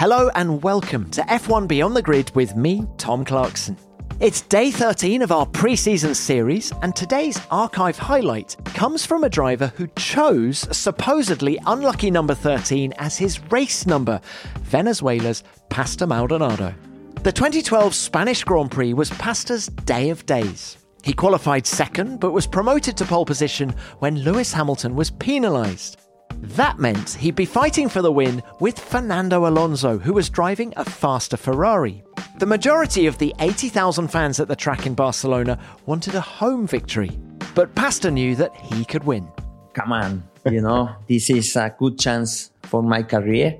Hello and welcome to F1 Beyond the Grid with me, Tom Clarkson. It's day 13 of our pre season series, and today's archive highlight comes from a driver who chose supposedly unlucky number 13 as his race number Venezuela's Pastor Maldonado. The 2012 Spanish Grand Prix was Pastor's day of days. He qualified second, but was promoted to pole position when Lewis Hamilton was penalised. That meant he'd be fighting for the win with Fernando Alonso, who was driving a faster Ferrari. The majority of the 80,000 fans at the track in Barcelona wanted a home victory, but Pastor knew that he could win. Come on, you know, this is a good chance for my career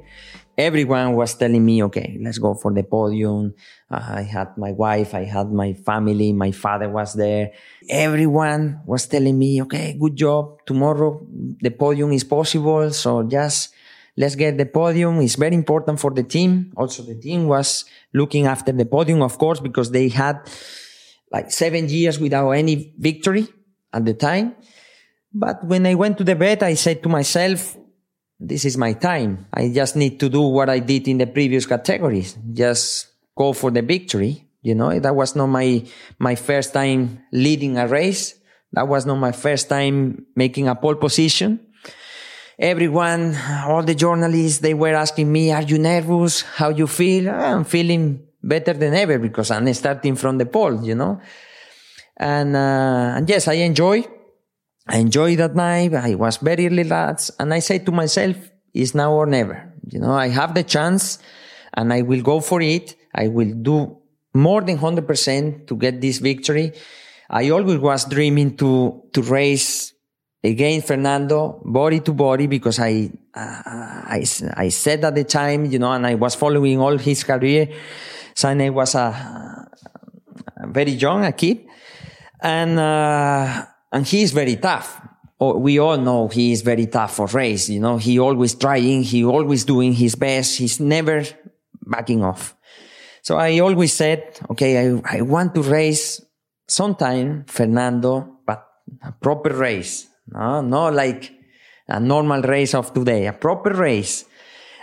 everyone was telling me, okay, let's go for the podium. Uh, I had my wife, I had my family, my father was there. Everyone was telling me, okay, good job. Tomorrow the podium is possible. So just let's get the podium. It's very important for the team. Also, the team was looking after the podium, of course, because they had like seven years without any victory at the time. But when I went to the bed, I said to myself, this is my time. I just need to do what I did in the previous categories. Just go for the victory. You know, that was not my, my first time leading a race. That was not my first time making a pole position. Everyone, all the journalists, they were asking me, are you nervous? How you feel? I'm feeling better than ever because I'm starting from the pole, you know? And, uh, and yes, I enjoy I enjoyed that night. I was very relaxed. And I said to myself, it's now or never. You know, I have the chance and I will go for it. I will do more than 100% to get this victory. I always was dreaming to, to race against Fernando body to body because I, uh, I, I said at the time, you know, and I was following all his career. Since I was a, a very young, a kid. And, uh, and he is very tough. Oh, we all know he is very tough for race. You know, he always trying, he always doing his best. He's never backing off. So I always said, okay, I, I want to race sometime Fernando, but a proper race. No, not like a normal race of today, a proper race.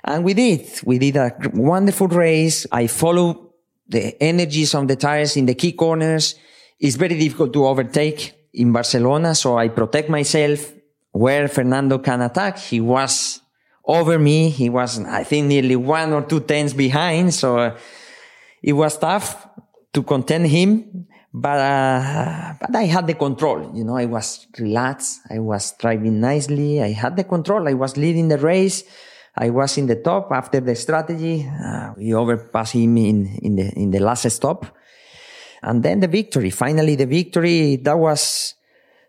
And we did. We did a wonderful race. I follow the energies of the tires in the key corners. It's very difficult to overtake in Barcelona, so I protect myself where Fernando can attack. He was over me. He was, I think, nearly one or two tenths behind. So uh, it was tough to contend him, but, uh, but I had the control. You know, I was relaxed. I was driving nicely. I had the control. I was leading the race. I was in the top after the strategy. Uh, we overpassed him in, in the, in the last stop. And then the victory, finally the victory, that was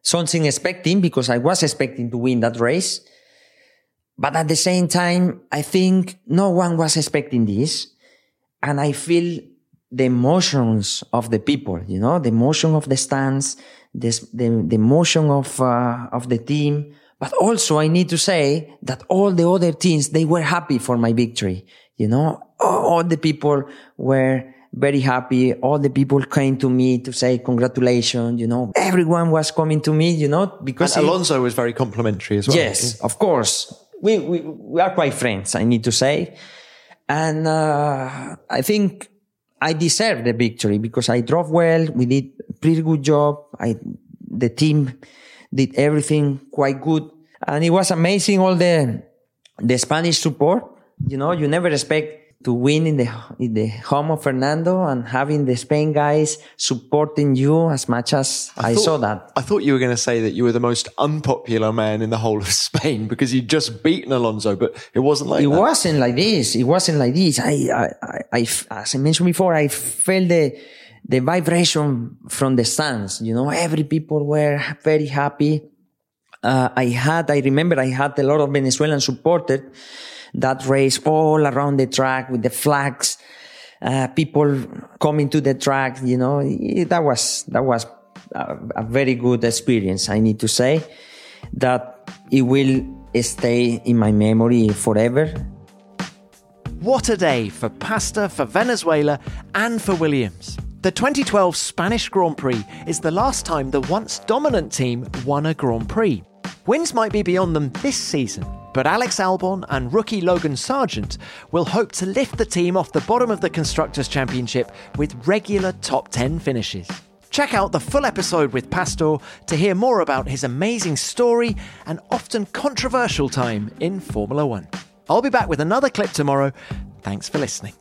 something expecting because I was expecting to win that race. But at the same time, I think no one was expecting this. And I feel the emotions of the people, you know, the emotion of the stands, the, the, the emotion of, uh, of the team. But also I need to say that all the other teams, they were happy for my victory. You know, all the people were very happy. All the people came to me to say congratulations. You know, everyone was coming to me. You know, because and Alonso he, was very complimentary as well. Yes, of course. We, we we are quite friends. I need to say, and uh, I think I deserve the victory because I drove well. We did pretty good job. I the team did everything quite good, and it was amazing. All the the Spanish support. You know, you never expect to win in the in the home of Fernando and having the Spain guys supporting you as much as I, I thought, saw that. I thought you were going to say that you were the most unpopular man in the whole of Spain because you'd just beaten Alonso, but it wasn't like it that. wasn't like this. It wasn't like this. I, I, I, I as I mentioned before, I felt the the vibration from the stands. You know, every people were very happy. Uh, I had, I remember, I had a lot of Venezuelan supporters that race all around the track with the flags, uh, people coming to the track, you know, that was, that was a, a very good experience. I need to say that it will stay in my memory forever. What a day for Pastor, for Venezuela, and for Williams. The 2012 Spanish Grand Prix is the last time the once dominant team won a Grand Prix. Wins might be beyond them this season, but Alex Albon and rookie Logan Sargeant will hope to lift the team off the bottom of the Constructors' Championship with regular top 10 finishes. Check out the full episode with Pastor to hear more about his amazing story and often controversial time in Formula One. I'll be back with another clip tomorrow. Thanks for listening.